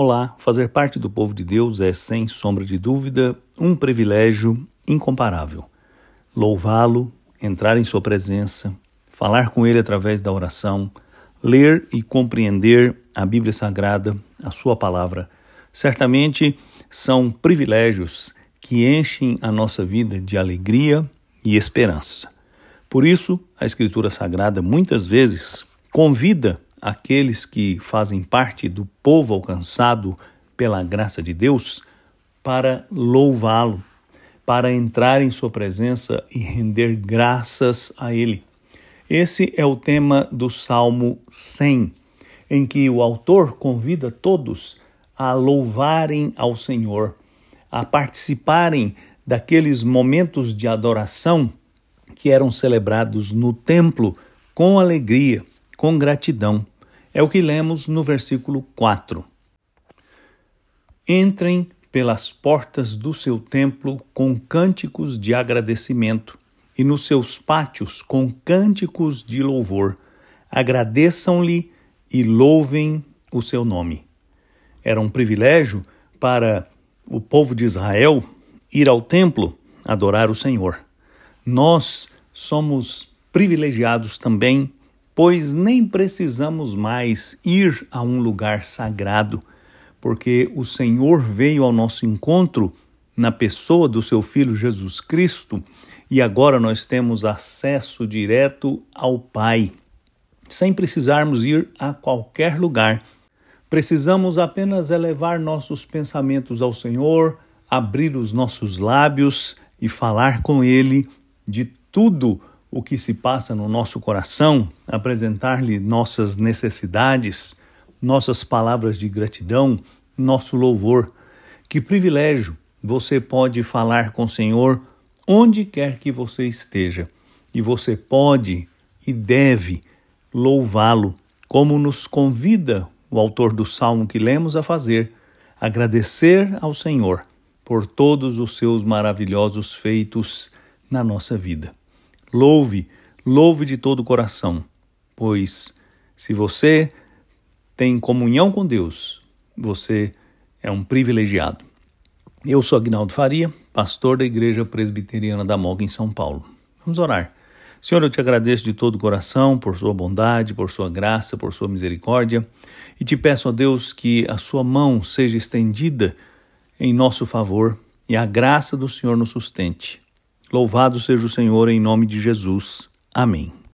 Olá, fazer parte do povo de Deus é, sem sombra de dúvida, um privilégio incomparável. Louvá-lo, entrar em Sua presença, falar com Ele através da oração, ler e compreender a Bíblia Sagrada, a Sua palavra, certamente são privilégios que enchem a nossa vida de alegria e esperança. Por isso, a Escritura Sagrada muitas vezes convida aqueles que fazem parte do povo alcançado pela graça de Deus para louvá-lo, para entrar em sua presença e render graças a ele. Esse é o tema do Salmo 100, em que o autor convida todos a louvarem ao Senhor, a participarem daqueles momentos de adoração que eram celebrados no templo com alegria, com gratidão. É o que lemos no versículo 4. Entrem pelas portas do seu templo com cânticos de agradecimento e nos seus pátios com cânticos de louvor. Agradeçam-lhe e louvem o seu nome. Era um privilégio para o povo de Israel ir ao templo adorar o Senhor. Nós somos privilegiados também pois nem precisamos mais ir a um lugar sagrado, porque o Senhor veio ao nosso encontro na pessoa do seu Filho Jesus Cristo e agora nós temos acesso direto ao Pai, sem precisarmos ir a qualquer lugar. Precisamos apenas elevar nossos pensamentos ao Senhor, abrir os nossos lábios e falar com Ele de tudo o que se passa no nosso coração, apresentar-lhe nossas necessidades, nossas palavras de gratidão, nosso louvor. Que privilégio você pode falar com o Senhor onde quer que você esteja. E você pode e deve louvá-lo, como nos convida o autor do salmo que lemos a fazer, agradecer ao Senhor por todos os seus maravilhosos feitos na nossa vida. Louve, louve de todo o coração, pois se você tem comunhão com Deus, você é um privilegiado. Eu sou Agnaldo Faria, pastor da Igreja Presbiteriana da Moga em São Paulo. Vamos orar. Senhor, eu te agradeço de todo o coração por sua bondade, por sua graça, por sua misericórdia e te peço a Deus que a sua mão seja estendida em nosso favor e a graça do Senhor nos sustente. Louvado seja o Senhor em nome de Jesus. Amém.